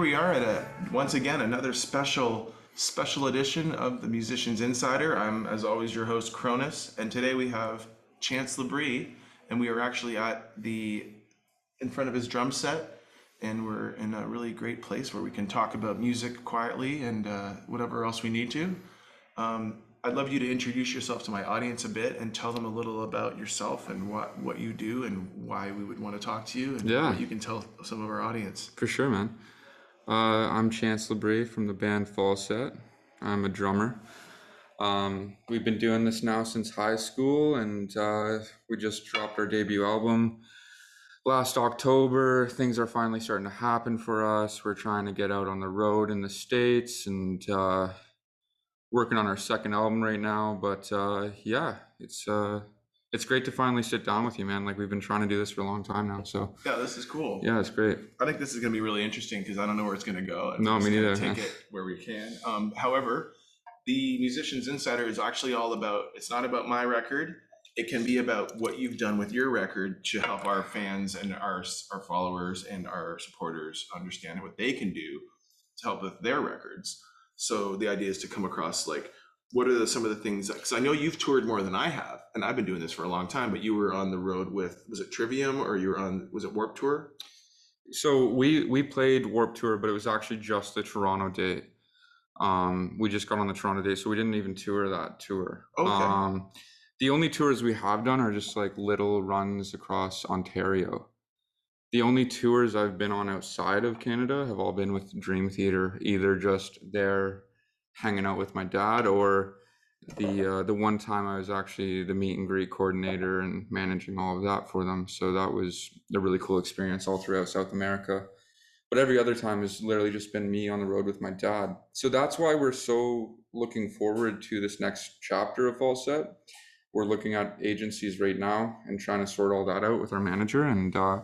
here we are at a once again another special special edition of the Musicians Insider. I'm as always your host Kronis, and today we have Chance LaBrie, and we are actually at the in front of his drum set, and we're in a really great place where we can talk about music quietly and uh, whatever else we need to. Um, I'd love you to introduce yourself to my audience a bit and tell them a little about yourself and what, what you do and why we would want to talk to you and Yeah. what you can tell some of our audience. For sure, man. Uh, I'm Chance LaBrie from the band Falset. I'm a drummer. Um, we've been doing this now since high school, and uh, we just dropped our debut album last October. Things are finally starting to happen for us. We're trying to get out on the road in the States and uh, working on our second album right now. But uh, yeah, it's uh, it's great to finally sit down with you, man. Like we've been trying to do this for a long time now. So Yeah, this is cool. yeah, it's great. I think this is going to be really interesting because I don't know where it's going to go. No, me neither, Take it where we can. Um, however, the Musicians Insider is actually all about. It's not about my record. It can be about what you've done with your record to help our fans and our our followers and our supporters understand what they can do to help with their records. So the idea is to come across like what are the, some of the things because I know you've toured more than I have, and I've been doing this for a long time. But you were on the road with was it Trivium or you were on was it Warped Tour? So we we played Warped Tour, but it was actually just the Toronto date. Um, we just got on the Toronto date, so we didn't even tour that tour. Okay. Um, the only tours we have done are just like little runs across Ontario. The only tours I've been on outside of Canada have all been with Dream Theater, either just there hanging out with my dad or the uh, the one time I was actually the meet and greet coordinator and managing all of that for them. So that was a really cool experience all throughout South America. But every other time has literally just been me on the road with my dad. So that's why we're so looking forward to this next chapter of Falset. We're looking at agencies right now and trying to sort all that out with our manager. And uh,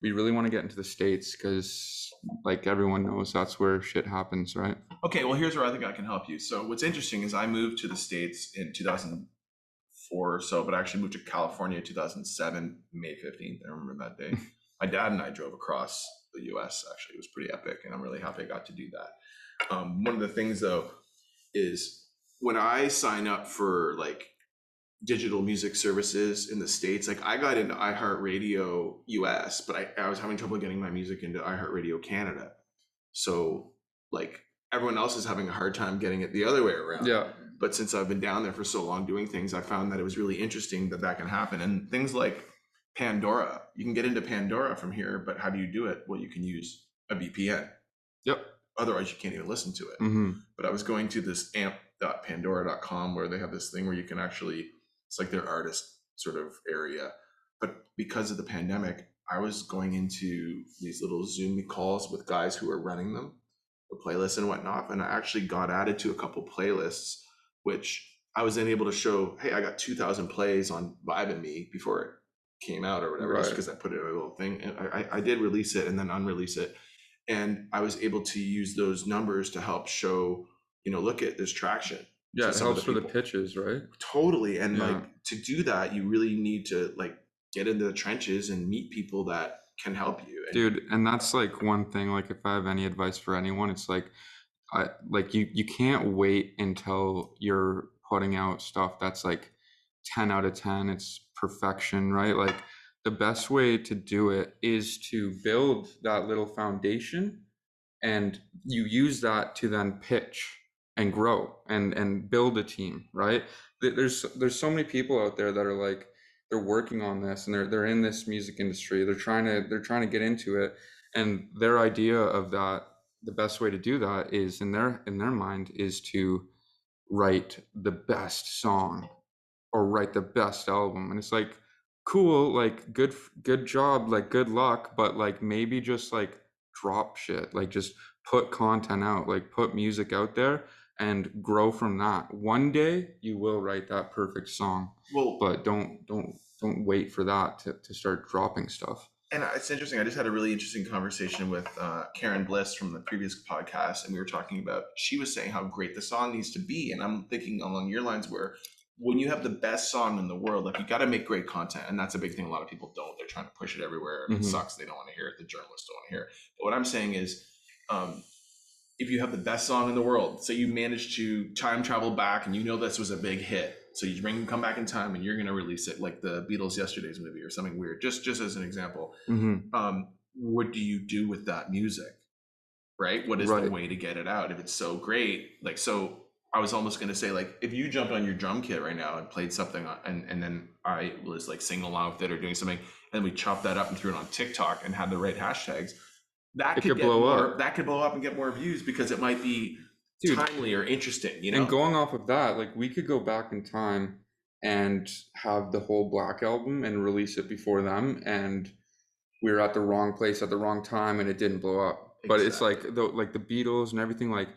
we really want to get into the States because, like everyone knows, that's where shit happens, right? Okay, well, here's where I think I can help you. So, what's interesting is I moved to the States in 2004 or so, but I actually moved to California 2007, May 15th. I remember that day. My dad and I drove across the US, actually. It was pretty epic, and I'm really happy I got to do that. Um, one of the things, though, is when I sign up for like digital music services in the States, like I got into iHeartRadio US, but I, I was having trouble getting my music into iHeartRadio Canada. So, like, everyone else is having a hard time getting it the other way around. Yeah. But since I've been down there for so long doing things, I found that it was really interesting that that can happen. And things like Pandora, you can get into Pandora from here, but how do you do it? Well, you can use a VPN. Yep. Otherwise, you can't even listen to it. hmm But I was going to this amp.pandora.com where they have this thing where you can actually, it's like their artist sort of area. But because of the pandemic, I was going into these little Zoom calls with guys who are running them, the playlists and whatnot. And I actually got added to a couple playlists, which I was then able to show, hey, I got 2,000 plays on Vibe and Me before it came out or whatever, just Right. because I put it in a little thing. And I, I- did release it and then unrelease it. And I was able to use those numbers to help show, you know, look at this traction. Yeah, it helps the for the pitches, right? Totally. And Yeah. like to do that, you really need to like get into the trenches and meet people that can help you. And dude and that's like one thing like if i have any advice for anyone it's like i like you you can't wait until you're putting out stuff that's like 10 out of 10 it's perfection right like the best way to do it is to build that little foundation and you use that to then pitch and grow and and build a team right there's there's so many people out there that are like they're working on this and they're they're in this music industry they're trying to they're trying to get into it and their idea of that the best way to do that is in their in their mind is to write the best song or write the best album and it's like cool like good good job like good luck but like maybe just like drop shit like just put content out like put music out there and grow from that. One day you will write that perfect song well, but don't don't don't wait for that to, to start dropping stuff and it's interesting. I just had a really interesting conversation with uh, Karen Bliss from the previous podcast, and we were talking about. She was saying how great the song needs to be, and I'm thinking along your lines where when you have the best song in the world, like you got to make great content, and that's a big thing. A lot of people don't. They're trying to push it everywhere. If It sucks. They don't want to hear it. The journalists don't want to hear it. But what I'm saying is, um, if you have the best song in the world, so you manage to time travel back and you know this was a big hit, so you bring come back in time and you're gonna release it like the Beatles Yesterday's movie or something weird. Just just as an example, hmm um, what do you do with that music? Right? What is the way to get it out? If it's so great, like so I was almost gonna say like if you jumped on your drum kit right now and played something on, and and then I was like singing along with it or doing something, and we chopped that up and threw it on TikTok and had the right hashtags, that could, could blow more, up. That could blow up and get more views because it might be Dude, timely or interesting. You know, And going off of that, like we could go back in time and have the whole Black album and release it before them, and we were at the wrong place at the wrong time, and it didn't blow up. But it's like the like the Beatles and everything, like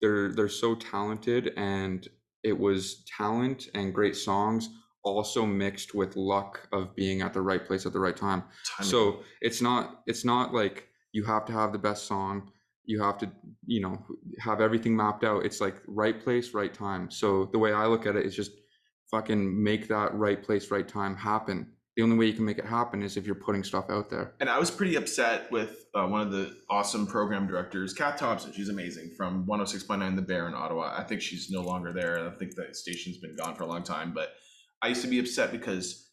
they're they're so talented, and it was talent and great songs also mixed with luck of being at the right place at the right time. timing. So it's not it's not like you have to have the best song. You have to, you know, have everything mapped out. It's like right place, right time. So the way I look at it is just fucking make that right place, right time happen. The only way you can make it happen is if you're putting stuff out there. and I was pretty upset with uh, one of the awesome program directors, Kat Thompson. She's amazing from 106.9 The Bear in Ottawa. I think she's no longer there. I think the station's been gone for a long time. But I used to be upset because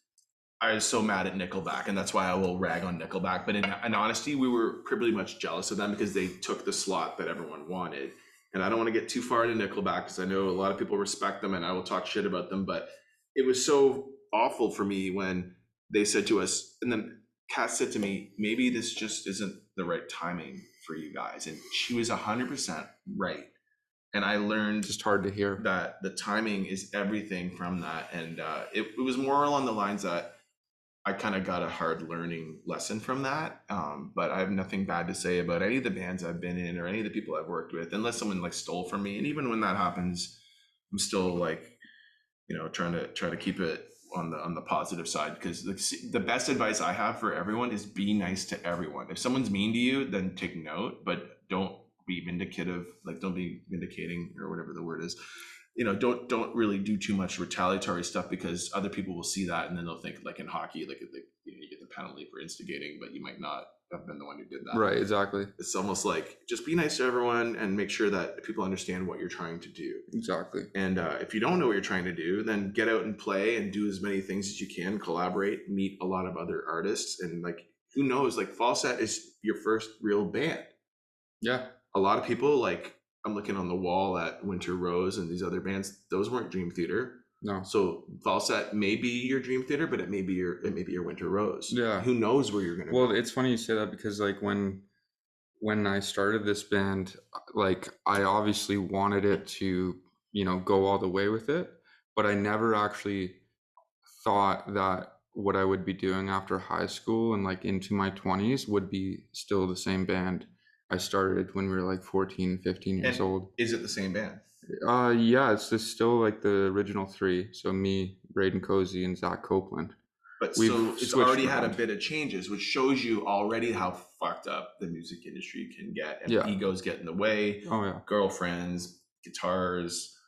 I was so mad at Nickelback, and that's why I will rag on Nickelback. But in, in honesty, we were pretty much jealous of them because they took the slot that everyone wanted. And I don't want to get too far into Nickelback because I know a lot of people respect them, and I will talk shit about them. But it was so awful for me when they said to us, and then Kat said to me, maybe this just isn't the right timing for you guys. And she was 100% right. And I learned Just hard to hear. that the timing is everything from that. And uh, it, it was more along the lines that I kind of got a hard learning lesson from that. Um, but I have nothing bad to say about any of the bands I've been in or any of the people I've worked with, unless someone like stole from me. And even when that happens, I'm still like, you know, trying to try to keep it on the on the positive side because the, the best advice I have for everyone is be nice to everyone. If someone's mean to you, then take note, but don't be vindicative. Like don't be vindicating or whatever the word is. You know, don't don't really do too much retaliatory stuff because other people will see that and then they'll think like in hockey, like, like you, know, you get the penalty for instigating, but you might not have been the one who did that. Right, exactly. It's almost like just be nice to everyone and make sure that people understand what you're trying to do. Exactly. And uh, if you don't know what you're trying to do, then get out and play and do as many things as you can, collaborate, meet a lot of other artists. And like, who knows, like Falset is your first real band. Yeah. A lot of people, like, I'm looking on the wall at Winter Rose and these other bands, those weren't Dream Theater. No. So Falset may be your Dream Theater, but it may be your it may be your Winter Rose. Yeah. Who knows where you're gonna Well, go. it's funny you say that because like when when I started this band, like I obviously wanted it to, you know, go all the way with it, but I never actually thought that what I would be doing after high school and like into my 20s would be still the same band I started when we were like 14, 15 years And- old. Is it the same band? Uh yeah, it's just still like the original three. So me, Braden Cozy, and Zach Copeland. But We've so it's already had a bit of changes, which shows you already how fucked up the music industry can get. And Yeah. egos get in the way, Oh yeah. girlfriends, guitars,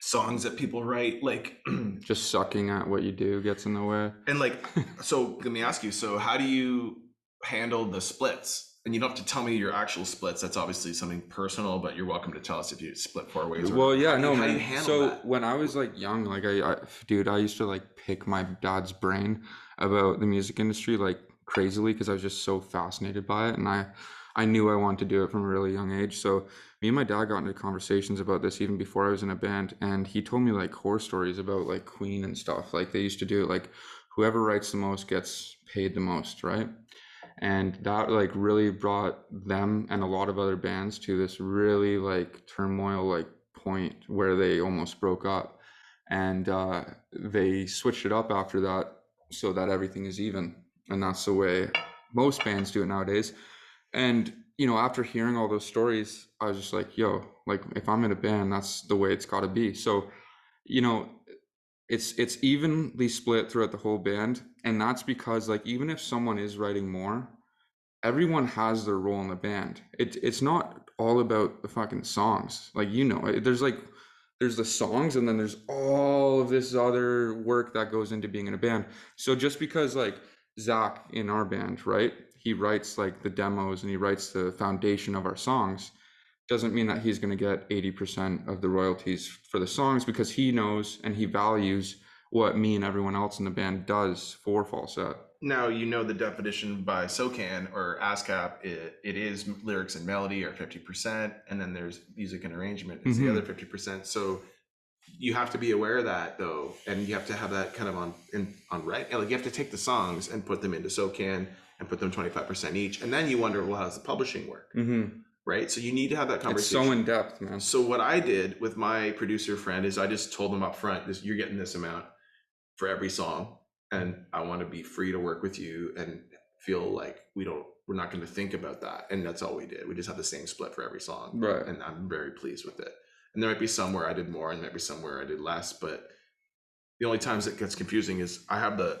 songs that people write. Like, Just sucking at what you do gets in the way. and like, so let me ask you so, how do you handle the splits? And you don't have to tell me your actual splits. That's obviously something personal, but you're welcome to tell us if you split four ways. Well, yeah, no, you- man. so that? when I was like young, like I, I, dude, I used to like pick my dad's brain about the music industry like crazily because I was just so fascinated by it, and I, I knew I wanted to do it from a really young age. So me and my dad got into conversations about this even before I was in a band, and he told me like horror stories about like Queen and stuff. Like they used to do it like whoever writes the most gets paid the most, right? And that like really brought them and a lot of other bands to this really like turmoil like point where they almost broke up. And uh, they switched it up after that so that everything is even. And that's the way most bands do it nowadays. And you know after hearing all those stories i was just like yo like if i'm in a band that's the way it's got to be. So you know it's it's evenly split throughout the whole band and that's because like even if someone is writing more everyone has their role in the band. It, it's not all about the fucking songs. Like you know there's like there's the songs and then there's all of this other work that goes into being in a band. So just because like zach in our band right he he writes like the demos and he writes the foundation of our songs doesn't mean that he's going to get 80% of the royalties for the songs because he knows and he values what me and everyone else in the band does for falset Now you know the definition by SOCAN or ASCAP. It, it is lyrics and melody are fifty percent, and then there's music and arrangement is Mhm. the other fifty percent. So you have to be aware of that though, and you have to have that kind of on in on right. Like you have to take the songs and put them into SOCAN and put them twenty five percent each, and then you wonder, well, how does the publishing work, mm-hmm. Right? So you need to have that conversation. it's so in depth man So what I did with my producer friend is I just told him up front, this you're getting this amount for every song, and I want to be free to work with you and feel like we don't we're not going to think about that, and that's all we did. We just have the same split for every song, right and I'm very pleased with it. And there might be somewhere I did more, and there might be some where I did less, but the only times it gets confusing is I have the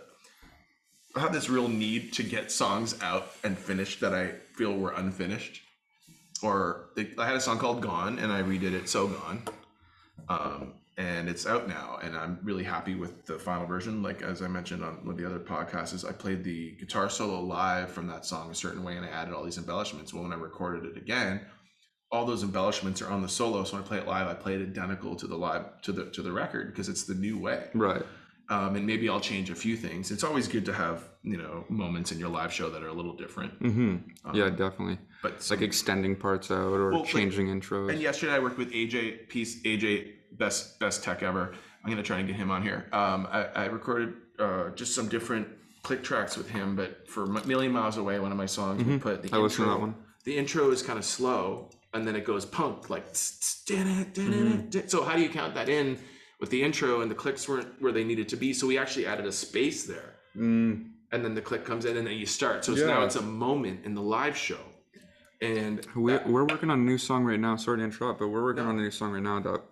I have this real need to get songs out and finished that I feel were unfinished. Or I had a song called "Gone" and I redid it "So Gone," um, and it's out now. And I'm really happy with the final version. Like as I mentioned on one of the other podcasts, is I played the guitar solo live from that song a certain way, and I added all these embellishments. Well, when I recorded it again, all those embellishments are on the solo. So when I play it live, I play it identical to the live to the to the record because it's the new way right um, and maybe I'll change a few things. It's always good to have you know moments in your live show that are a little different. mm-hmm. Um, yeah definitely but like extending parts out or Well, like- changing intros and yesterday I worked with AJ Piece. AJ best best tech ever. I'm gonna try and get him on here. Um, I, I recorded uh, just some different click tracks with him, but for M- Million Miles Away, one of my songs, we Mhm. put the i intro. that one The intro is kind of slow, and then it goes punk like. tss, tss, din-it, din-it, Mm-hmm. So how do you count that in? With the intro and the clicks weren't where they needed to be, so we actually added a space there. mm, and then the click comes in and then you start. So it's now it's a moment in the live show. And we, that- we're working on a new song right now sorry to interrupt but we're working No. on a new song right now that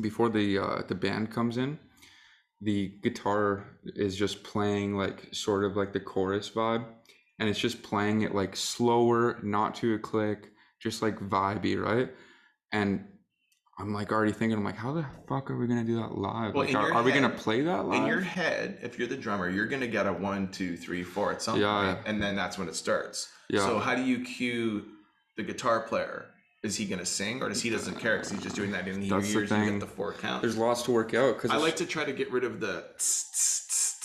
before the uh, the band comes in the guitar is just playing like sort of like the chorus vibe and it's just playing it like slower not to a click just like vibey right and i'm like already thinking i'm like how the fuck are we gonna do that live Well, like are, are we gonna play that live in your head, if you're the drummer, you're gonna get a one, two, three, four at some Yeah. point, and then that's when it starts. yeah So how do you cue the guitar player? Is he gonna sing, or does he doesn't care because he's just doing that in your That's the ears? You get the four count. there's lots to work out because I like to try to get rid of the. tss, tss,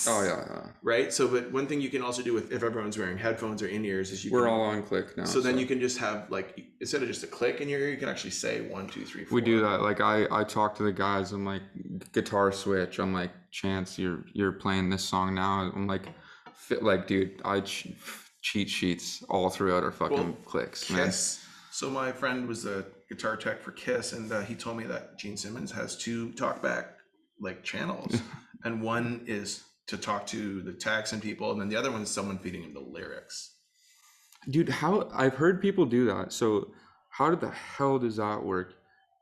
oh yeah, yeah. Right. So, but one thing you can also do with if everyone's wearing headphones or in ears is you. we're can, all on click now So then you can just have like instead of just a click in your ear, you can actually say one, two, three, four. we do that like i i talk to the guys i'm like guitar switch i'm like chance you're you're playing this song now i'm like fit like dude i ch- cheat sheets all throughout our fucking Well, clicks man Kiss. So my friend was a guitar tech for Kiss, and uh, he told me that Gene Simmons has two talkback like channels, and one is to talk to the techs and people, and then the other one is someone feeding him the lyrics. dude how i've heard people do that so how did the hell does that work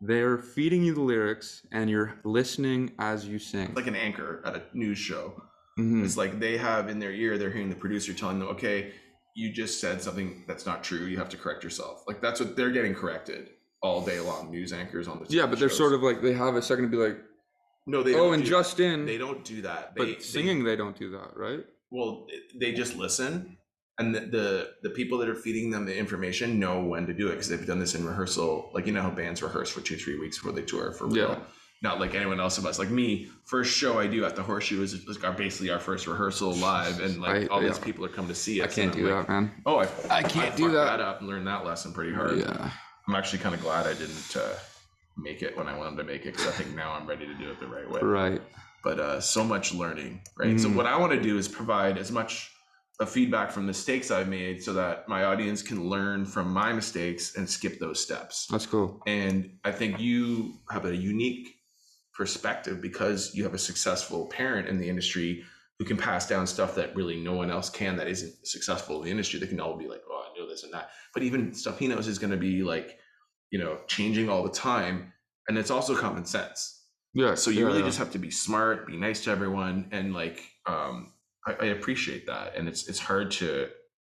they're feeding you the lyrics and you're listening as you sing Like an anchor at a news show. Mhm. It's like they have in their ear, they're hearing the producer telling them, "Okay, you just said something that's not true. You have to correct yourself." Like that's what they're getting corrected all day long. News anchors on the yeah but they're shows. sort of like they have a second to be like no, they oh don't and do- just in they don't do that. but They- they- singing they don't do that right well they just listen and the, the the people that are feeding them the information know when to do it because they've done this in rehearsal like you know how bands rehearse for two three weeks before they tour for real Yeah. not like anyone else of us like me first show i do at the horseshoe is, is our, basically our first rehearsal live and like I- all these people are coming to see us. i can't do like, that man oh i, I can't do fucked that. up and learned that lesson pretty hard yeah i'm actually kind of glad i didn't uh, make it when i wanted to make it because i think now i'm ready to do it the right way right but uh, so much learning, right? So Mhm. what I want to do is provide as much of feedback from mistakes I've made, so that my audience can learn from my mistakes and skip those steps. that's cool And I think you have a unique perspective because you have a successful parent in the industry who can pass down stuff that really no one else can that isn't successful in the industry. They can all be like, oh, I know this and that. But even stuff he knows is going to be like, you know, changing all the time. And it's also common sense yeah so you yeah, really yeah. just have to be smart be nice to everyone and like um I, I appreciate that and it's it's hard to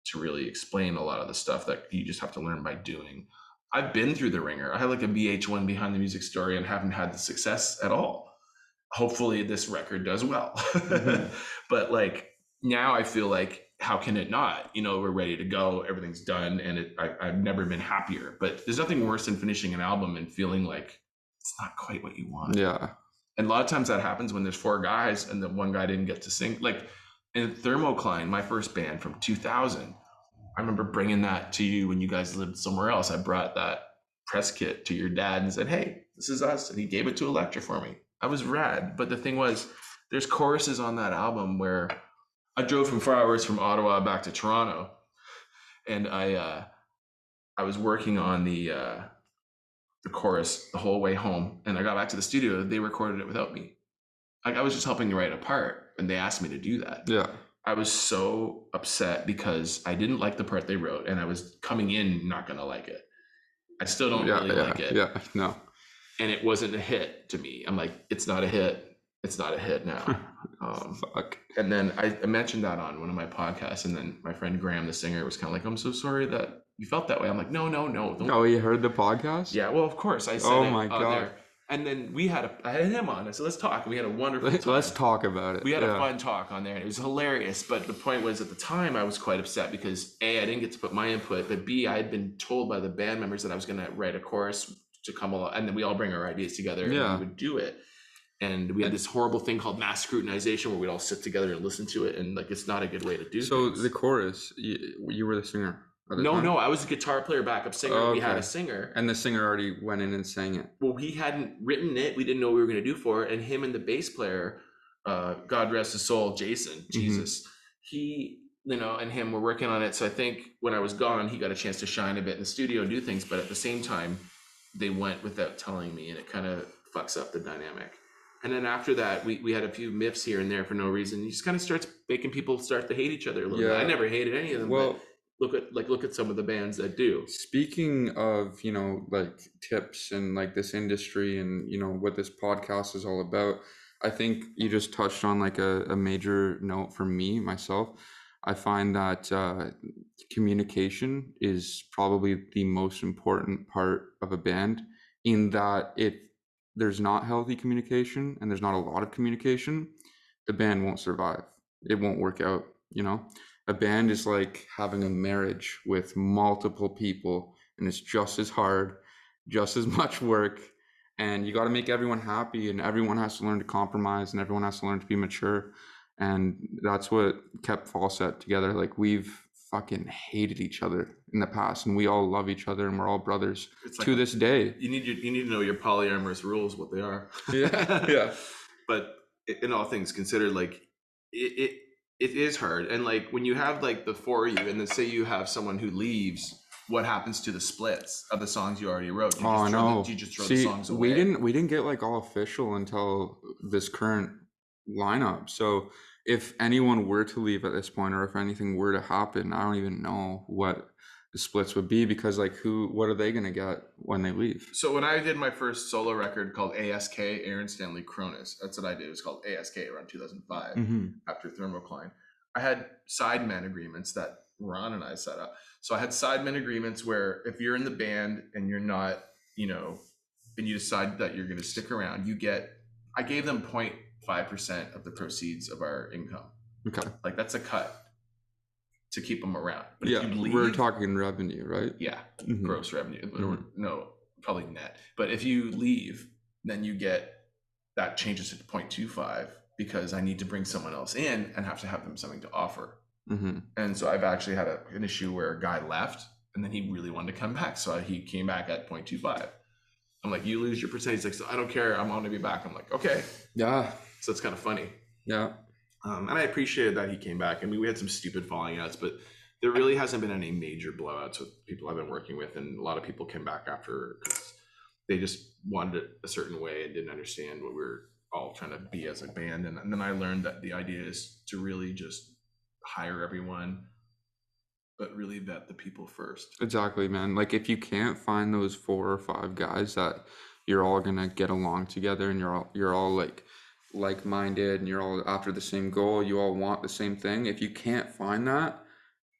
to really explain a lot of the stuff that you just have to learn by doing i've been through the ringer i had like a VH1 behind the music story and haven't had the success at all hopefully this record does well Mhm. but like now i feel like how can it not? You know, we're ready to go, everything's done, and it, I, I've never been happier. But there's nothing worse than finishing an album and feeling like it's not quite what you want. Yeah. And a lot of times that happens when there's four guys and the one guy didn't get to sing. Like in Thermocline, my first band from 2000, I remember bringing that to you when you guys lived somewhere else. I brought that press kit to your dad and said, "Hey, this is us," and he gave it to Elektra for me. I was rad. But the thing was, there's choruses on that album where I drove from four hours from Ottawa back to Toronto, and I uh, I was working on the uh, the chorus the whole way home, and I got back to the studio. They recorded it without me. Like I was just helping to write a part, and they asked me to do that. Yeah. I was so upset because I didn't like the part they wrote, and I was coming in not gonna like it. I still don't Yeah. really yeah. like it, Yeah. No. and it wasn't a hit to me. I'm like, it's not a hit. It's not a hit now. um, Fuck. and then I, mentioned that on one of my podcasts, and then my friend Graham, the singer, was kind of like, "I'm so sorry that you felt that way." I'm like, "No, no, no." don't- Oh, you heard the podcast? Yeah, well, of course, I said Oh my God. there. And then we had a, I had him on. I said, "Let's talk." And we had a wonderful. Let's, let's talk about it. We had yeah. a fun talk on there, and it was hilarious. But the point was, at the time, I was quite upset because a, I didn't get to put my input, but b, I had been told by the band members that I was going to write a chorus to come along, and then we all bring our ideas together and we would do it. And we had this horrible thing called mass scrutinization, where we'd all sit together and listen to it, and like it's not a good way to do. So things. the chorus, you, you were the singer. the no, time? no, I was a guitar player, backup singer. Oh, We had a singer, And the singer already went in and sang it. well, he hadn't written it. We didn't know what we were going to do for it. And him and the bass player, uh, God rest his soul, Jason, Jesus, he, you know, and him were working on it. So I think when I was gone, he got a chance to shine a bit in the studio and do things. But at the same time, they went without telling me, and it kind of fucks up the dynamic. And then after that, we, we had a few miffs here and there for no reason. He just kind of starts making people start to hate each other a little bit. I never hated any of them. Well, but look at like look at some of the bands that do. speaking of, you know, like tips and like this industry and, you know, what this podcast is all about, I think you just touched on like a, a major note for me, myself. I find that uh, communication is probably the most important part of a band in that if there's not healthy communication and there's not a lot of communication, the band won't survive. It won't work out, you know? A band is like having a marriage with multiple people and it's just as hard, just as much work. And you got to make everyone happy and everyone has to learn to compromise and everyone has to learn to be mature. And that's what kept Falset together. Like we've fucking hated each other in the past and we all love each other and we're all brothers It's to this day. you need your, you need to know your polyamorous rules, what they are. Yeah, yeah. But in all things considered, like it, it it is hard. And like when you have like the four of you, and then say you have someone who leaves, what happens to the splits of the songs you already wrote? You Oh, throw the- you just throw the songs away? we didn't we didn't get like all official until this current lineup. So if anyone were to leave at this point, or if anything were to happen, I don't even know what the splits would be because like who what are they gonna get when they leave? So when I did my first solo record called ASK, Aaron Stanley Kronis, that's what I did. It was called ASK around 2005. Mm-hmm. after Thermocline. I had sideman agreements that Ron and I set up. So I had sidemen agreements where if you're in the band and you're not, you know, and you decide that you're going to stick around, you get, I gave them 0.5% of the proceeds of our income. Okay. Like that's a cut to keep them around. But yeah, if you leave, we're talking revenue, right? yeah, Mhm. gross revenue. Mhm. No, probably net. But if you leave, then you get that changes to 0.25 because I need to bring someone else in and have to have them something to offer. Mm-hmm. And so I've actually had a, an issue where a guy left and then he really wanted to come back. So he came back at 0.25. I'm like, you lose your percentage. He's like, so I don't care. I'm going to be back. I'm like, okay. Yeah. So it's kind of funny. Yeah. Um, and I appreciated that he came back. I mean, we had some stupid falling outs, but there really hasn't been any major blowouts with people I've been working with. And a lot of people came back after because they just wanted it a certain way and didn't understand what we are all trying to be as a band. And, and then I learned that the idea is to really just hire everyone, but really vet the people first. Exactly, man. Like if you can't find those four or five guys that you're all gonna get along together and you're all you're all like like minded and you're all after the same goal, you all want the same thing. If you can't find that,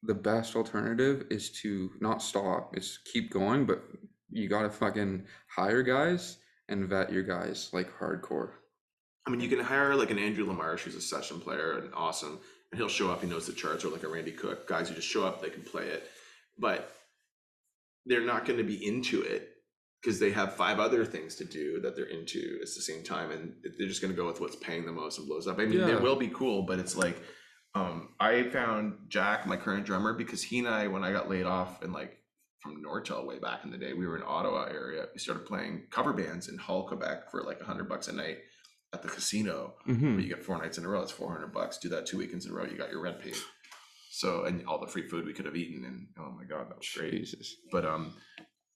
the best alternative is to not stop, is keep going, but you gotta fucking hire guys and vet your guys like hardcore. I mean, you can hire like an Andrew Lamarche, who's a session player and awesome, and he'll show up. He knows the charts, or like a Randy Cook, guys who just show up, they can play it, but they're not going to be into it because they have five other things to do that they're into at the same time, and they're just going to go with what's paying the most and blows up. I mean, Yeah. it will be cool, but it's like um, I found Jack, my current drummer, because he and I, when I got laid off and like from Nortel way back in the day, we were in Ottawa area. We started playing cover bands in Hull, Quebec for like a hundred bucks a night at the casino. hmm But you get four nights in a row, it's four hundred bucks. Do that two weekends in a row, you got your rent paid. So and all the free food we could have eaten, and oh my god, that was great. Jesus. But um,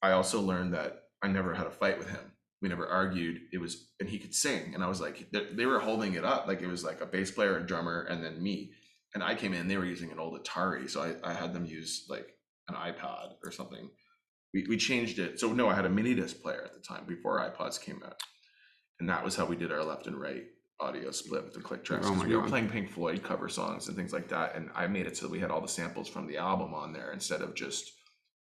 I also learned that I never had a fight with him. We never argued. It was, and he could sing, and I was like, they, they were holding it up like it was like a bass player, a drummer, and then me. And I came in, they were using an old Atari, so I, I had them use like an iPod or something. We we changed it. So no, I had a mini disc player at the time before iPods came out, and that was how we did our left and right audio split with the click tracks. Oh we were playing Pink Floyd cover songs and things like that, and I made it so that we had all the samples from the album on there instead of just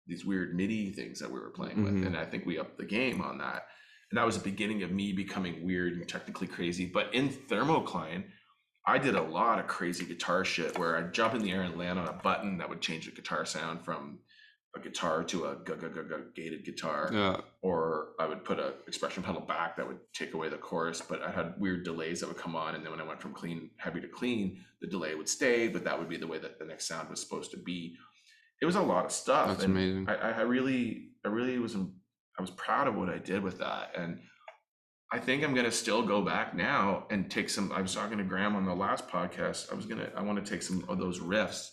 these weird MIDI things that we were playing Mhm. with. And I think we upped the game on that. And that was the beginning of me becoming weird and technically crazy. But in Thermocline, I did a lot of crazy guitar shit where I'd jump in the air and land on a button that would change the guitar sound from a guitar to a gated guitar Yeah. or I would put an expression pedal back that would take away the chorus, but I had weird delays that would come on, and then when I went from clean heavy to clean, the delay would stay, but that would be the way that the next sound was supposed to be. It was a lot of stuff. That's and amazing. I, I really, I really was, I was proud of what I did with that, and I think I'm gonna still go back now and take some. I was talking to Graham on the last podcast. I was gonna, I want to take some of those riffs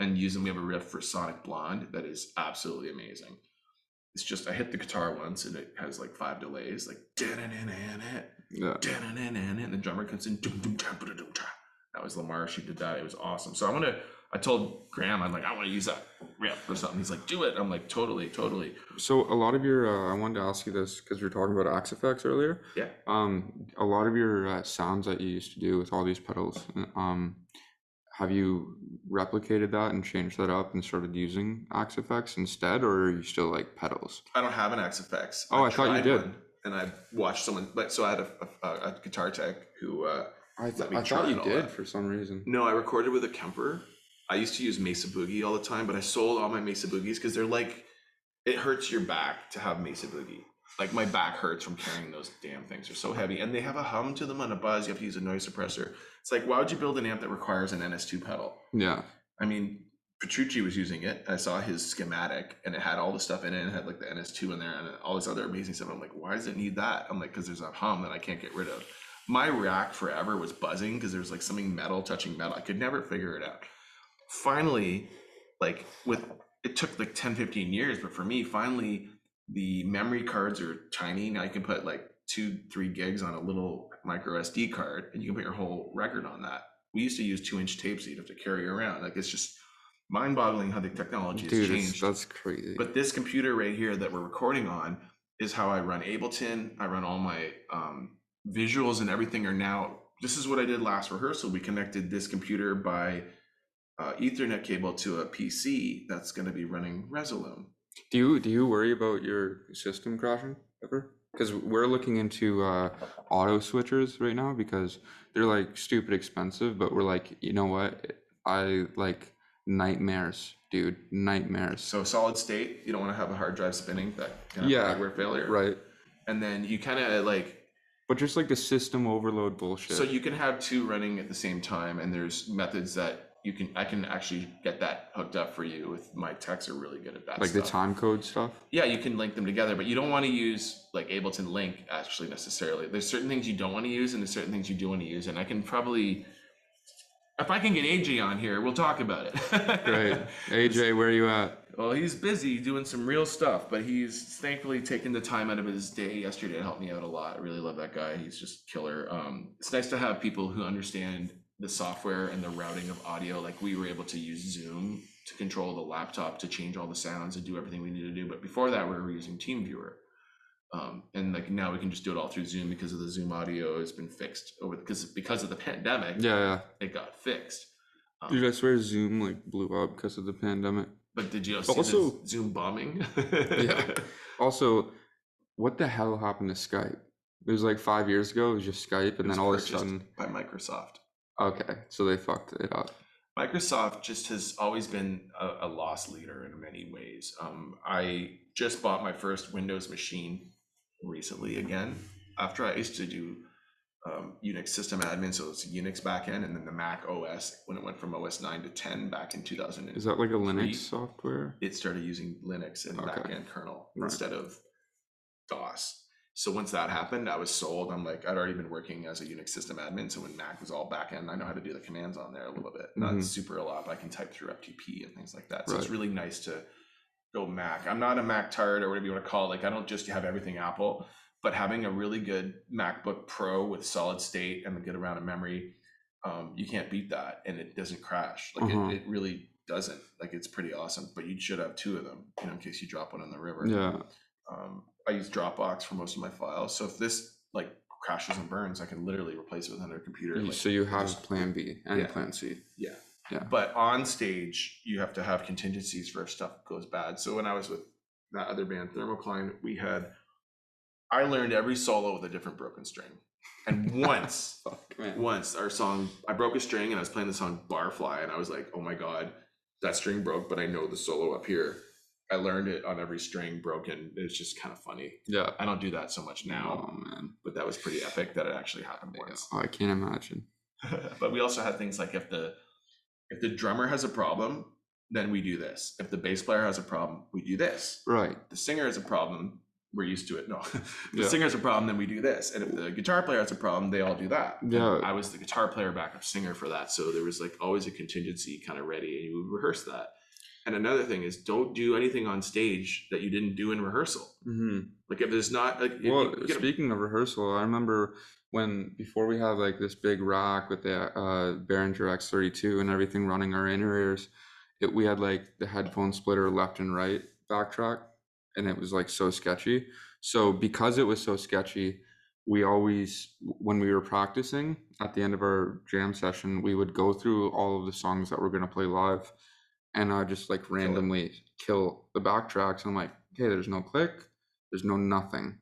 and use them. We have a riff for Sonic Blonde that is absolutely amazing. It's just I hit the guitar once and it has like five delays, like Yeah. and the drummer comes in. dum, dum, ta, ba-da-dum, ta. That was Lamar. She did that. It was awesome. So I want to. I told Graham, I'm like, I want to use that riff or something. He's like, do it. I'm like, totally, totally. So a lot of your, uh, I wanted to ask you this because we were talking about Axe-Fx earlier. Yeah. Um, a lot of your uh, sounds that you used to do with all these pedals, um, have you replicated that and changed that up and started using Axe-Fx instead, or are you still like pedals? I don't have an Axe-Fx. Oh, I thought you did. and I watched someone. Like, so I had a, a, a guitar tech who. Uh, I, me I thought you did that. for some reason. No, I recorded with a Kemper. I used to use Mesa Boogie all the time, but I sold all my Mesa Boogies because they're like, it hurts your back to have Mesa Boogie. Like my back hurts from carrying those damn things. They're so heavy, and they have a hum to them and a buzz. You have to use a noise suppressor. It's like, why would you build an amp that requires an NS2 pedal? Yeah. I mean, Petrucci was using it. I saw his schematic, and it had all the stuff in it. And it had like the NS2 in there and all this other amazing stuff. I'm like, why does it need that? I'm like, because there's a hum that I can't get rid of. My rack forever was buzzing because there was like something metal touching metal. I could never figure it out. Finally, like with it took like 10, 15 years, but for me, finally, the memory cards are tiny. Now you can put like two, three gigs on a little micro SD card, and you can put your whole record on that. We used to use two inch tapes that you'd have to carry around. Like it's just mind boggling how the technology has Dude, it's, changed. that's crazy. But this computer right here that we're recording on is how I run Ableton. I run all my um, visuals and everything are now. This is what I did last rehearsal. We connected this computer by uh, Ethernet cable to a PC that's going to be running Resolume. Do you do you worry about your system crashing ever? Because we're looking into uh, auto switchers right now because they're like stupid expensive, but we're like, you know what? I like nightmares, dude, nightmares. So solid state, you don't want to have a hard drive spinning that can Yeah, hardware failure. Right, And then you kind of like but just like the system overload bullshit. So you can have two running at the same time, and there's methods that you can. I can actually get that hooked up for you. With my techs are really good at that. like the stuff. time code stuff. Yeah, you can link them together, but you don't want to use like Ableton Link actually necessarily. There's certain things you don't want to use, and there's certain things you do want to use. And I can probably, if I can get AJ on here, we'll talk about it. Great, AJ, where are you at? Well, he's busy doing some real stuff, but he's thankfully taken the time out of his day yesterday to help me out a lot. I really love that guy. He's just killer. Um, it's nice to have people who understand the software and the routing of audio. Like we were able to use Zoom to control the laptop to change all the sounds and do everything we need to do. But before that, we were using TeamViewer. Um, and like now we can just do it all through Zoom because of the Zoom audio has been fixed over because because of the pandemic. Yeah, yeah. it got fixed. Um, Dude, I swear Zoom like blew up because of the pandemic. but did you Also- the Zoom bombing? Yeah. Also, what the hell happened to Skype? It was like five years ago. It was just Skype, and was then all of a sudden, by Microsoft. Okay, so they fucked it up. Microsoft just has always been a, a loss leader in many ways. Um, I just bought my first Windows machine recently again after I used to do um, Unix system admin, so it's a Unix backend, and then the Mac OS when it went from OS 9 to 10 back in 2000. Is that like a Linux software? it started using Linux and Okay. backend kernel Right. instead of DOS. So once that happened, I was sold. I'm like, I'd already been working as a Unix system admin. So when Mac was all back backend, I know how to do the commands on there a little bit. Not Mhm. super a lot, but I can type through FTP and things like that. So it's really nice to go Mac. I'm not a Mac tard or whatever you want to call it. Like I don't just have everything Apple, but having a really good MacBook Pro with solid state and a good amount of memory, um, you can't beat that, and it doesn't crash. Like Uh-huh. it, it really doesn't. Like it's pretty awesome. But you should have two of them, you know, in case you drop one in the river. Yeah. Um, I use Dropbox for most of my files, so if this like crashes and burns, I can literally replace it with another computer. Like, so you have just- Plan B and Yeah. Plan C. yeah. Yeah. But on stage, you have to have contingencies for if stuff goes bad. So when I was with that other band, Thermocline, we had, I learned every solo with a different broken string. And once, Fuck, once our song, I broke a string and I was playing the song Barfly, and I was like, oh my God, that string broke, but I know the solo up here. I learned it on every string broken. It's just kind of funny. Yeah. I don't do that so much now, Oh man. but that was pretty epic that it actually happened once. Oh, I can't imagine. but we also had things like if the if the drummer has a problem, then we do this. If the bass player has a problem, we do this. Right. The singer has a problem, we're used to it. No, the Yeah. singer has a problem, then we do this. And if the guitar player has a problem, they all do that. And Yeah. I was the guitar player, backup singer for that, so there was like always a contingency kind of ready, and you would rehearse that. And another thing is, don't do anything on stage that you didn't do in rehearsal. hmm Like if there's not like Well, you a- speaking of rehearsal, I remember when before we had like this big rack with the uh, Behringer X32 and everything running our inner ears, it, we had like the headphone splitter left and right backtrack, and it was like so sketchy. So because it was so sketchy, we always when we were practicing at the end of our jam session, we would go through all of the songs that we're gonna play live, and I just like randomly kill the backtracks. I'm like, okay, there's no click, there's no nothing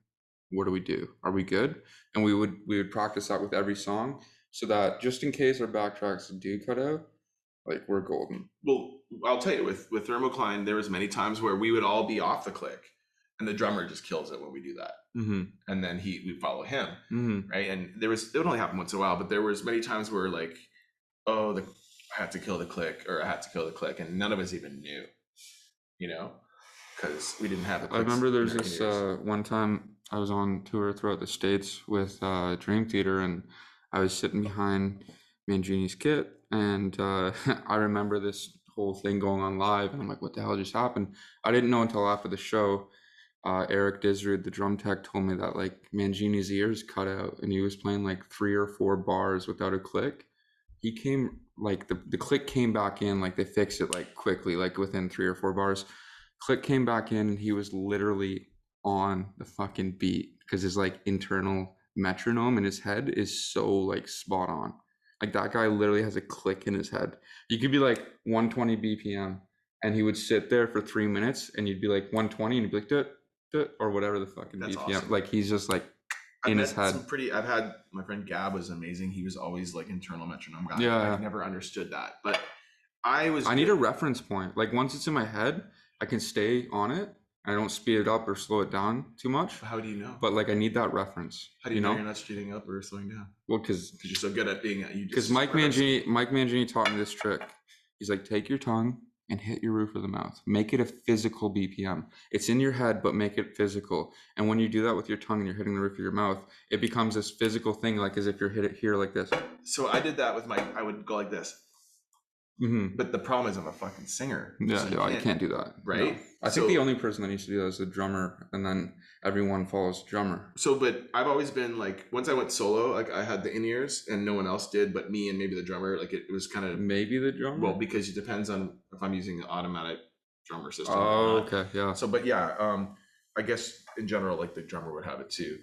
what do we do are we good and we would we would practice that with every song so that just in case our backtracks do cut out like we're golden Well, I'll tell you, with with Thermocline, there was many times where we would all be off the click, and the drummer just kills it when we do that, mm-hmm. and then he we follow him, Mm-hmm. right? And there was it would only happen once in a while, but there was many times where like, oh, the I had to kill the click, or I had to kill the click, and none of us even knew, you know, because we didn't have. The i remember there's this uh, one time i was on tour throughout the states with uh, dream theater and i was sitting behind mangini's kit and uh, i remember this whole thing going on live and i'm like what the hell just happened i didn't know until after the show uh, Eric Disrud, the drum tech, told me that like Mangini's ears cut out and he was playing like three or four bars without a click. He came like the, the click came back in, like they fixed it like quickly, like within three or four bars. Click came back in and he was literally on the fucking beat because his like internal metronome in his head is so like spot on. Like that guy literally has a click in his head. You could be like 120 BPM and he would sit there for three minutes and you'd be like 120 and he'd be like, "Dut, dut," or whatever the fucking That's BPM. awesome. Like he's just like, I've in his head. Some pretty. I've had my friend Gab was amazing. He was always like internal metronome guy. Yeah. I've never understood that, but I was. I need a reference point. Like once it's in my head, I can stay on it. I don't speed it up or slow it down too much. How do you know? But like I need that reference. How do you, you know, know? you're not speeding up or slowing down? Well, because you're so good at being. At you because Mike. Mangini Mike Mangini taught me this trick. He's like, take your tongue and hit your roof of the mouth. Make it a physical BPM. It's in your head, but make it physical. And when you do that with your tongue and you're hitting the roof of your mouth, it becomes this physical thing, like as if you're hit it here like this. So I did that with my. I would go like this, hmm but the problem is I'm a fucking singer. Yeah, so you no, I can't do that. No. Right? I think the only person that needs to do that is the drummer, and then everyone follows drummer. So, but I've always been like, once I went solo, like I had the in ears, and no one else did, but me and maybe the drummer. Like it, it was kind of Maybe the drummer. well because it depends on if I'm using the automatic drummer system. oh, okay, yeah. So, but yeah, um, I guess in general, like the drummer would have it too.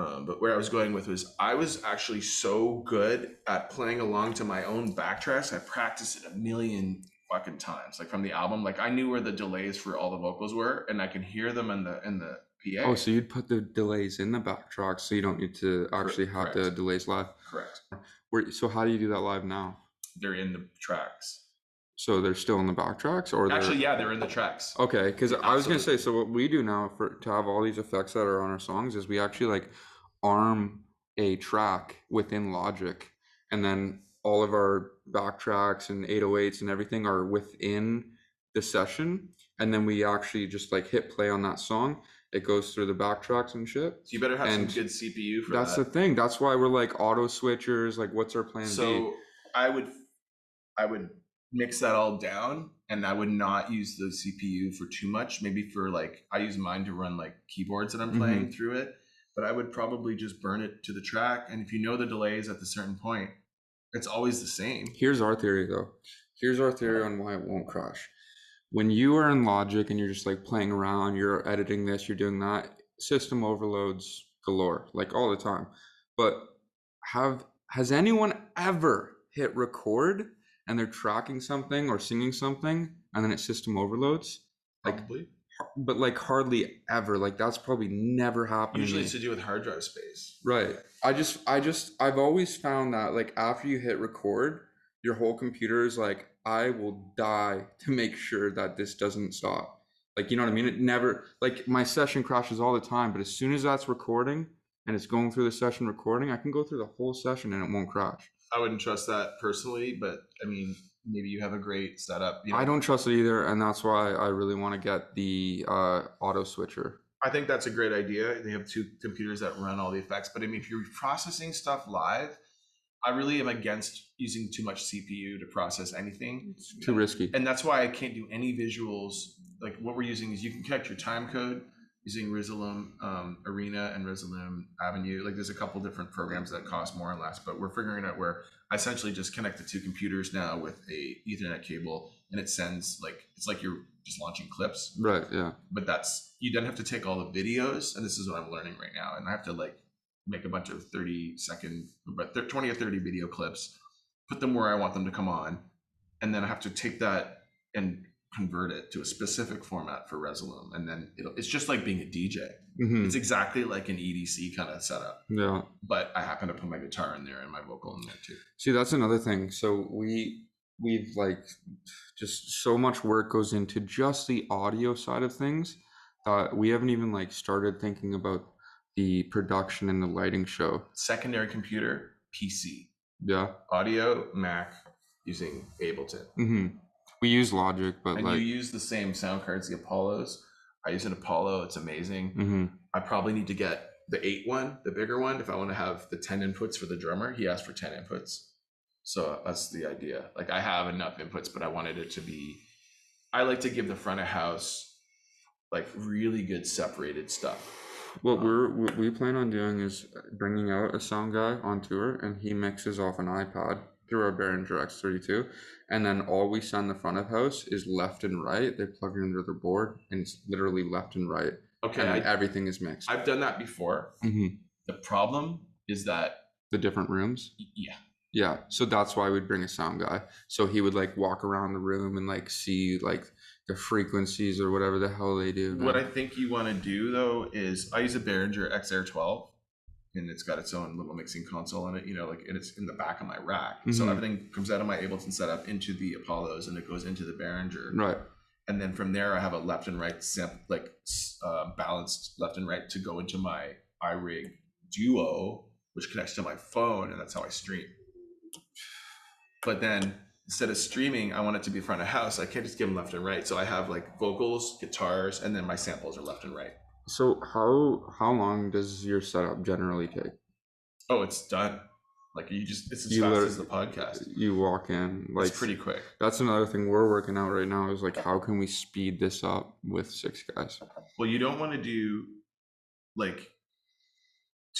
Um, but where I was going with was I was actually so good at playing along to my own backtracks. I practiced it a million fucking times, like from the album. Like I knew where the delays for all the vocals were, and I can hear them in the in the PA. Oh, so you'd put the delays in the backtracks, so you don't need to actually have the delays live. correct. Where, so how do you do that live now? They're in the tracks. So they're still in the backtracks, or they're Actually, yeah, they're in the tracks. Okay, because I was gonna say, so what we do now for to have all these effects that are on our songs is we actually like arm a track within Logic, and then all of our backtracks and 808s and everything are within the session, and then we actually just like hit play on that song. It goes through the backtracks and shit. So you better have And some good CPU for That's that. the thing. That's why we're like auto switchers. Like, what's our plan B? so I would I would mix that all down and I would not use the CPU for too much. Maybe for like I use mine to run like keyboards that I'm playing Mm-hmm. through it. But I would probably just burn it to the track. And if you know the delays at a certain point, it's always the same. Here's our theory though. Here's our theory on why it won't crash. When you are in Logic and you're just like playing around, you're editing this, you're doing that, system overloads galore, like all the time. But have has anyone ever hit record and they're tracking something or singing something and then it system overloads? Like Probably. But like hardly ever. Like that's probably never happened. Usually it's to do with hard drive space. Right. I just, I just, I've always found that like after you hit record, your whole computer is like, I will die to make sure that this doesn't stop. Like, you know what I mean? It never, like my session crashes all the time, but as soon as that's recording and it's going through the session recording, I can go through the whole session and it won't crash. I wouldn't trust that personally, but I mean, maybe you have a great setup. You know, I don't trust it either. And that's why I really want to get the uh, auto switcher. I think that's a great idea. They have two computers that run all the effects. But I mean, if you're processing stuff live, I really am against using too much CPU to process anything. It's too risky. And that's why I can't do any visuals. Like what we're using is you can connect your time code using Resolume um, Arena and Resolume Avenue. Like there's a couple different programs that cost more and less, but we're figuring out where I essentially just connect the two computers now with a Ethernet cable, and it sends like it's like you're just launching clips Right. Yeah. but that's you then have to take all the videos and this is what i'm learning right now and i have to like make a bunch of 30 second but 20 or 30 video clips put them where i want them to come on and then i have to take that and convert it to a specific format for Resolume, and then it'll, it's just like being a dj Mhm. it's exactly like an edc kind of setup Yeah. but i happen to put my guitar in there and my vocal in there too See, that's another thing. So we we've like just so much work goes into just the audio side of things that we haven't even like started thinking about the production and the lighting show. secondary computer pc Yeah. audio mac using ableton hmm We use Logic, but and like, you use the same sound cards, the Apollos. I use an Apollo; it's amazing. hmm I probably need to get the eight one, the bigger one, if I want to have the ten inputs for the drummer. He asked for ten inputs, so that's the idea. Like I have enough inputs, but I wanted it to be. I like to give the front of house like really good separated stuff. what we're what we plan on doing is bringing out a sound guy on tour, and he mixes off an iPad through our Behringer X32, and then all we send the front of house is left and right. They plug it into their board, and it's literally left and right, Okay, and I, everything is mixed. I've done that before. Mhm. The problem is that the different rooms. yeah, Yeah, so that's why we'd bring a sound guy. So he would like walk around the room and like see like the frequencies or whatever the hell they do. What I think you want to do though is I use a Behringer XR 12 and it's got its own little mixing console in it, you know, like and it's in the back of my rack. So Mhm. everything comes out of my Ableton setup into the Apollos and it goes into the Behringer. right. And then from there I have a left and right samp like uh, balanced left and right to go into my iRig Duo, which connects to my phone and that's how I stream. But then instead of streaming, I want it to be front of house. I can't just give them left and right. So I have like vocals, guitars, and then my samples are left and right. So how how long does your setup generally take? Oh, it's done. Like you just it's as You fast as the podcast. You walk in like it's pretty quick. That's another thing we're working out right now is like how can we speed this up with six guys? Well, you don't want to do like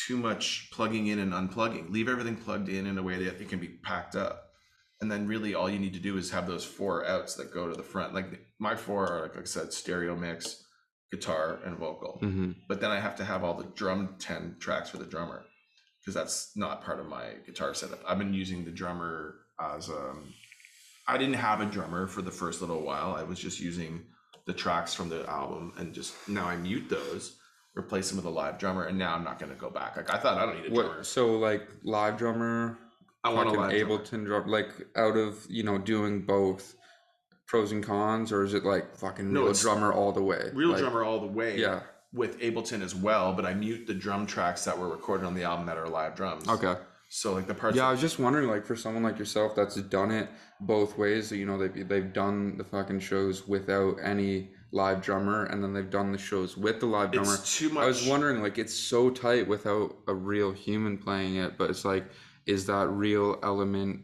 too much plugging in and unplugging. Leave everything plugged in in a way that it can be packed up. And then really all you need to do is have those four outs that go to the front. Like my four are like I said, stereo mix, guitar, and vocal. hmm But then I have to have all the drum 10 tracks for the drummer because that's not part of my guitar setup. I've been using the drummer as um I didn't have a drummer for the first little while. I was just using the tracks from the album and just now I mute those replace him with a live drummer, and now I'm not going to go back. Like I thought, I don't need a drummer. So like live drummer, I want an drummer. Ableton drum, like out of you know doing both pros and cons, or is it like fucking No, real drummer all the way? real Like, drummer all the way. Yeah. With Ableton as well, but I mute the drum tracks that were recorded on the album that are live drums. Okay. So like the parts. Yeah, I was just wondering, like, for someone like yourself that's done it both ways, you know, they've they've done the fucking shows without any live drummer, and then they've done the shows with the live drummer. it's too much. I was wondering, like, it's so tight without a real human playing it, but it's like, is that real element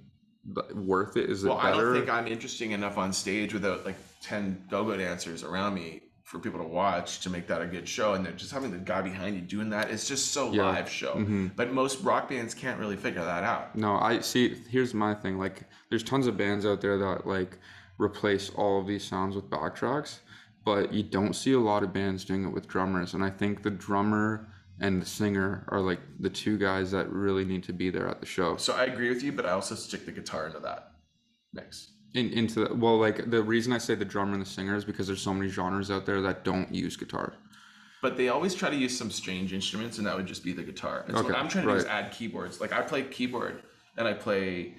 worth it? Is it Well, I don't think I'm interesting enough on stage without like ten go-go dancers around me for people to watch to make that a good show. And then just having the guy behind you doing that is just so Yeah. live show. Mhm. But most rock bands can't really figure that out. No, I see. Here's my thing. Like, there's tons of bands out there that like replace all of these sounds with backtracks, but you don't see a lot of bands doing it with drummers. And I think the drummer and the singer are like the two guys that really need to be there at the show. So I agree with you, but I also stick the guitar into that mix. In, into the, well, like the reason I say the drummer and the singer is because there's so many genres out there that don't use guitar. But they always try to use some strange instruments, and that would just be the guitar. And so what Okay, I'm trying to do is add keyboards. Like I play keyboard and I play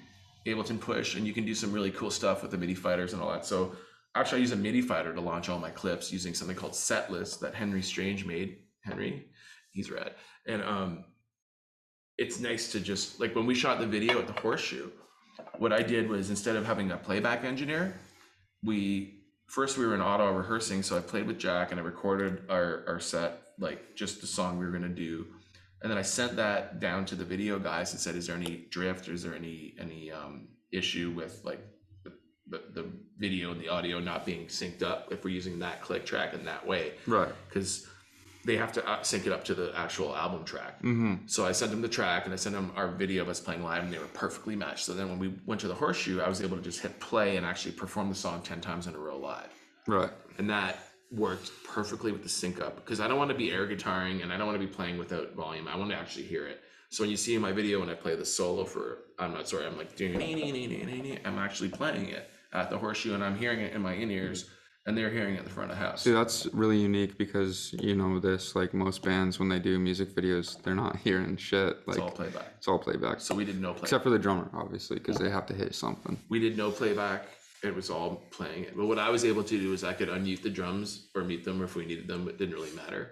Ableton Push, and you can do some really cool stuff with the MIDI fighters and all that. So actually, I use a MIDI fighter to launch all my clips using something called Setlist that Henry Strange made. Henry, he's rad. And um, it's nice to just like when we shot the video at the Horseshoe. What I did was instead of having a playback engineer, we first we were in auto rehearsing so i played with jack and i recorded our, our set like just the song we were going to do and then i sent that down to the video guys and said is there any drift or is there any any um, issue with like the, the, the video and the audio not being synced up if we're using that click track in that way Right. because they have to uh, sync it up to the actual album track Mm-hmm. so I sent them the track and I sent them our video of us playing live and they were perfectly matched. So then when we went to the horseshoe, I was able to just hit play and actually perform the song 10 times in a row live. Right. And that worked perfectly with the sync up because I don't want to be air guitaring and I don't want to be playing without volume. I want to actually hear it. So when you see in my video when I play the solo for I'm not sorry, I'm like doing I'm actually playing it at the horseshoe and I'm hearing it in my in ears and they're hearing it at the front of the house. See, that's really unique because you know this. Like most bands, when they do music videos, they're not hearing shit. Like it's all playback. it's all playback. So we did no playback. Except for the drummer, obviously, because they have to hit something. we did no playback. It was all playing it. But what I was able to do is I could unmute the drums or mute them if we needed them. It didn't really matter.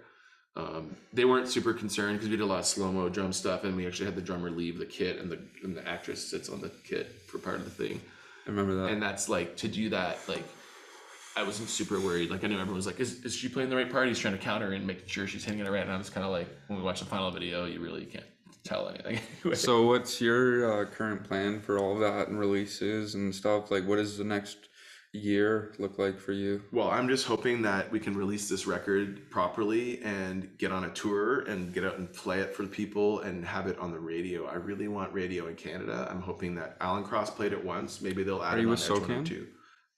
Um, they weren't super concerned because we did a lot of slow mo drum stuff, and we actually had the drummer leave the kit, and the and the actress sits on the kit for part of the thing. I remember that. And that's like to do that. Like I wasn't super worried. Like I knew everyone was like, "Is, is she playing the right part?" He's trying to counter and making sure she's hitting it right. And I was kind of like, when we watch the final video, you really can't tell anything. So, what's your uh, current plan for all that and releases and stuff? Like, what does the next year look like for you? Well, I'm just hoping that we can release this record properly and get on a tour and get out and play it for the people and have it on the radio. I really want radio in Canada. I'm hoping that Alan Cross played it once. Maybe they'll add Are it you on with their SoCan? too.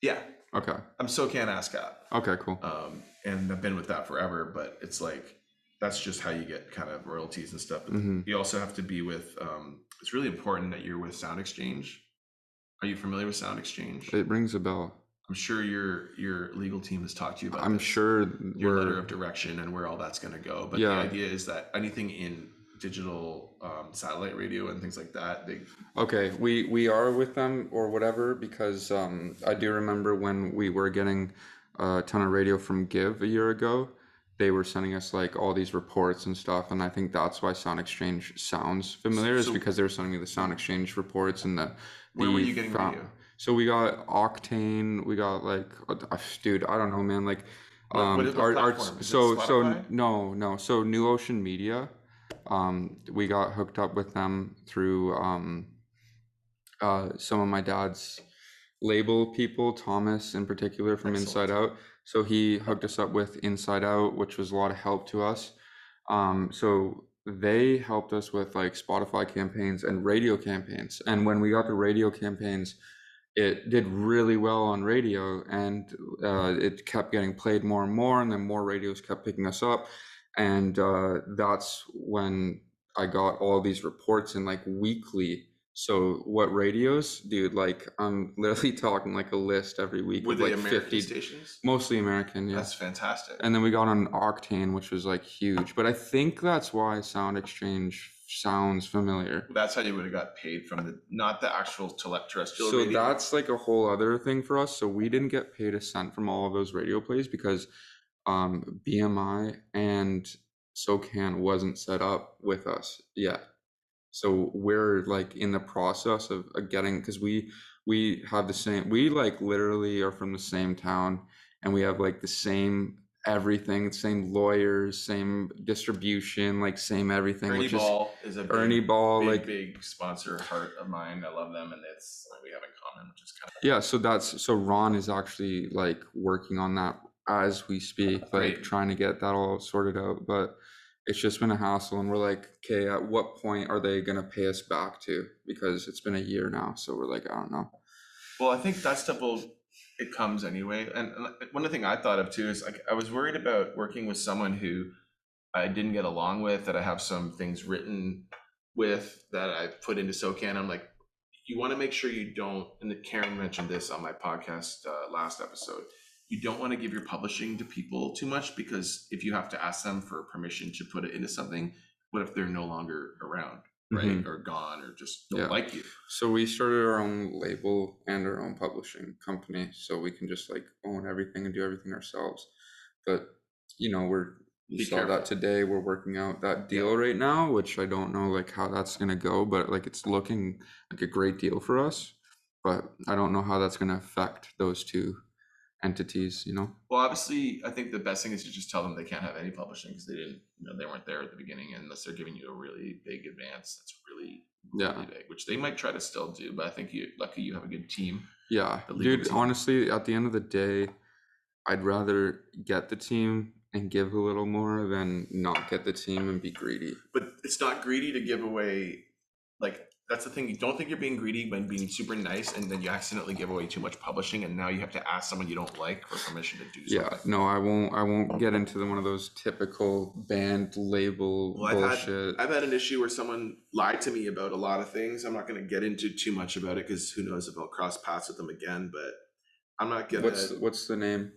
Yeah, Okay. I'm SoCan ASCAP. Okay. Cool. Um, and I've been with that forever, but it's like that's just how you get kind of royalties and stuff. But Mhm. You also have to be with. Um, it's really important that you're with Sound Exchange. Are you familiar with Sound Exchange? It rings a bell. I'm sure your your legal team has talked to you about. I'm this. sure your letter of direction and where all that's going to go. But Yeah. the idea is that anything in digital um, satellite radio and things like that, they Okay, we we are with them or whatever because um, I do remember when we were getting a ton of radio from Give a year ago, they were sending us like all these reports and stuff, and I think that's why Sound Exchange sounds familiar is because they were sending me the Sound Exchange reports and the. where were you getting radio? So we got Octane, we got like, uh, dude, I don't know, man, like. Um, what our, our, platform? Is so so no no so New Ocean Media, um, we got hooked up with them through um, uh, some of my dad's label people, Thomas in particular from Inside Out. So he hooked us up with Inside Out, which was a lot of help to us. Um, so they helped us with like Spotify campaigns and radio campaigns. And when we got the radio campaigns, it did really well on radio and uh, it kept getting played more and more. And then more radios kept picking us up. And uh, that's when I got all these reports in like weekly So what radios, dude? Like I'm literally talking like a list every week Were with like American 50, stations? mostly American, yeah. That's fantastic. And then we got on Octane, which was like huge. But I think that's why Sound Exchange sounds familiar. That's how you would have got paid from the not the actual tele- terrestrial. So radio. that's like a whole other thing for us. So we didn't get paid a cent from all of those radio plays because um, BMI and SOCAN wasn't set up with us yet. So we're like in the process of uh, getting because we we have the same we like literally are from the same town and we have like the same everything, same lawyers, same distribution, like same everything. Ernie which is Ball is a big, Ball, big, like big sponsor heart of mine. I love them, and it's something we have in common, which is kind of Yeah, so that's so Ron is actually like working on that as we speak, like Great. trying to get that all sorted out. But it's just been a hassle, and we're like, okay, at what point are they gonna pay us back to? Because it's been a year now, so we're like, I don't know. Well, I think that stuff will it comes anyway. And and one of the thing I thought of too is like I was worried about working with someone who I didn't get along with, that I have some things written with that I put into SOCAN. I'm like, you want to make sure you don't. And Karen mentioned this on my podcast uh, last episode. You don't want to give your publishing to people too much because if you have to ask them for permission to put it into something, what if they're no longer around, right, Mhm. or gone, or just don't Yeah. like you? So we started our own label and our own publishing company, so we can just like own everything and do everything ourselves. But you know, we're you Be saw careful. that today. We're working out that deal right now, which I don't know like how that's gonna go, but like it's looking like a great deal for us. But I don't know how that's gonna affect those two entities. You know? Well, obviously, I think the best thing is to just tell them they can't have any publishing because they didn't, you know, they weren't there at the beginning, unless they're giving you a really big advance. That's really, Yeah. really big, which they might try to still do. But I think you, lucky you have a good team. Yeah, dude. team. Honestly, at the end of the day, I'd rather get the team and give a little more than not get the team and be greedy. But it's not greedy to give away. Like that's the thing. You don't think you're being greedy when being super nice, and then you accidentally give away too much publishing, and now you have to ask someone you don't like for permission to do Yeah, no, I won't. I won't get into the, one of those typical band label Well, I've had- bullshit. I've had an issue where someone lied to me about a lot of things. I'm not going to get into too much about it because who knows if I'll cross paths with them again. But I'm not gonna. what's what's the name?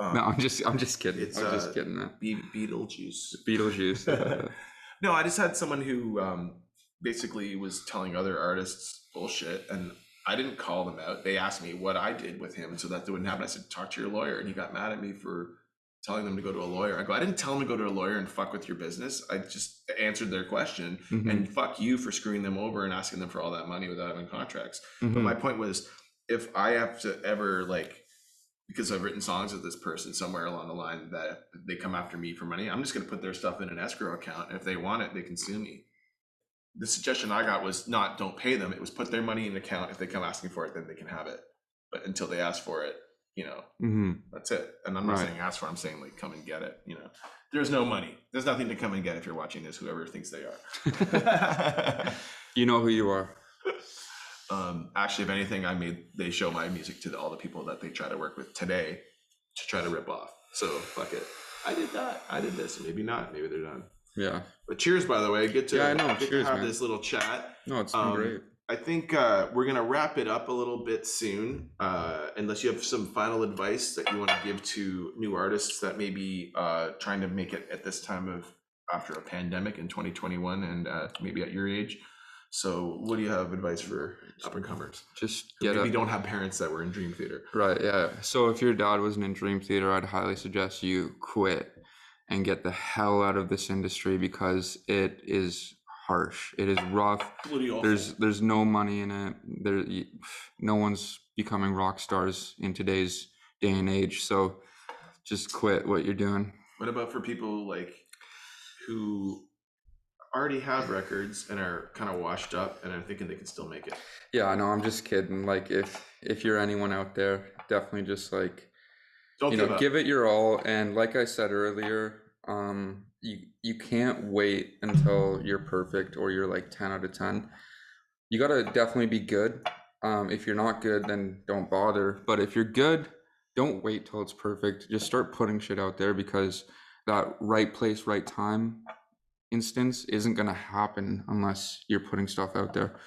um, No, I'm just I'm just kidding. it's, I'm uh, just kidding. That Be- Beetlejuice. Beetlejuice. No, I just had someone who um, basically was telling other artists bullshit, and I didn't call them out. They asked me what I did with him so that it wouldn't happen. I said, "Talk to your lawyer," and he got mad at me for telling them to go to a lawyer. I go, "I didn't tell them to go to a lawyer and fuck with your business. I just answered their question, mhm, and fuck you for screwing them over and asking them for all that money without having contracts." But mhm. my point was, if I have to ever like, because I've written songs with this person somewhere along the line that they come after me for money, I'm just gonna put their stuff in an escrow account. If they want it, they can sue me. The suggestion I got was not don't pay them. It was put their money in an account. If they come asking for it, then they can have it. But until they ask for it, you know, Mhm. that's it. And I'm not Right. saying ask for. it, I'm saying like come and get it. You know, there's no money. There's nothing to come and get if you're watching this. Whoever thinks they are. You know who you are. um, actually, if anything, I made they show my music to the, all the people that they try to work with today to try to rip off. So fuck it. I did that. I did this. Maybe not. Maybe they're done. Yeah. But cheers, by the way. Good to, Yeah, I know. good to Cheers, have man. this little chat. No, it's been Um, great. I think uh, we're gonna wrap it up a little bit soon, uh, unless you have some final advice that you want to give to new artists that may be uh, trying to make it at this time of after a pandemic in 2021 and uh, maybe at your age. So, what do you have advice for up and comers? Just get maybe up. don't have parents that were in Dream Theater. Right, yeah. So if your dad wasn't in Dream Theater, I'd highly suggest you quit and get the hell out of this industry because it is harsh. It is rough. There's there's no money in it. There no one's becoming rock stars in today's day and age. So just quit what you're doing. What about for people like who already have records and are kind of washed up and are thinking they can still make it? Yeah, I know. I'm just kidding. Like if if you're anyone out there, definitely just like Don't you know up. give it your all and like i said earlier um you you can't wait until you're perfect or you're like 10 out of 10 you got to definitely be good. Um if you're not good then don't bother. But if you're good don't wait till it's perfect. Just start putting shit out there because that right place right time instance isn't going to happen unless you're putting stuff out there.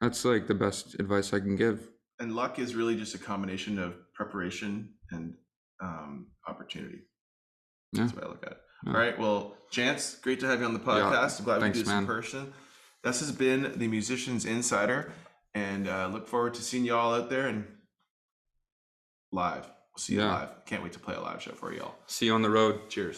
That's like the best advice I can give. And luck is really just a combination of preparation and um, opportunity. Yeah. That's the way I look at it. Yeah. All right. Well, Chance, great to have you on the podcast. I'm glad Thanks, we do this in person. This has been the Musicians Insider, and uh, look forward to seeing you all out there and live. We'll see you Yeah. live. Can't wait to play a live show for you all. See you on the road. Cheers.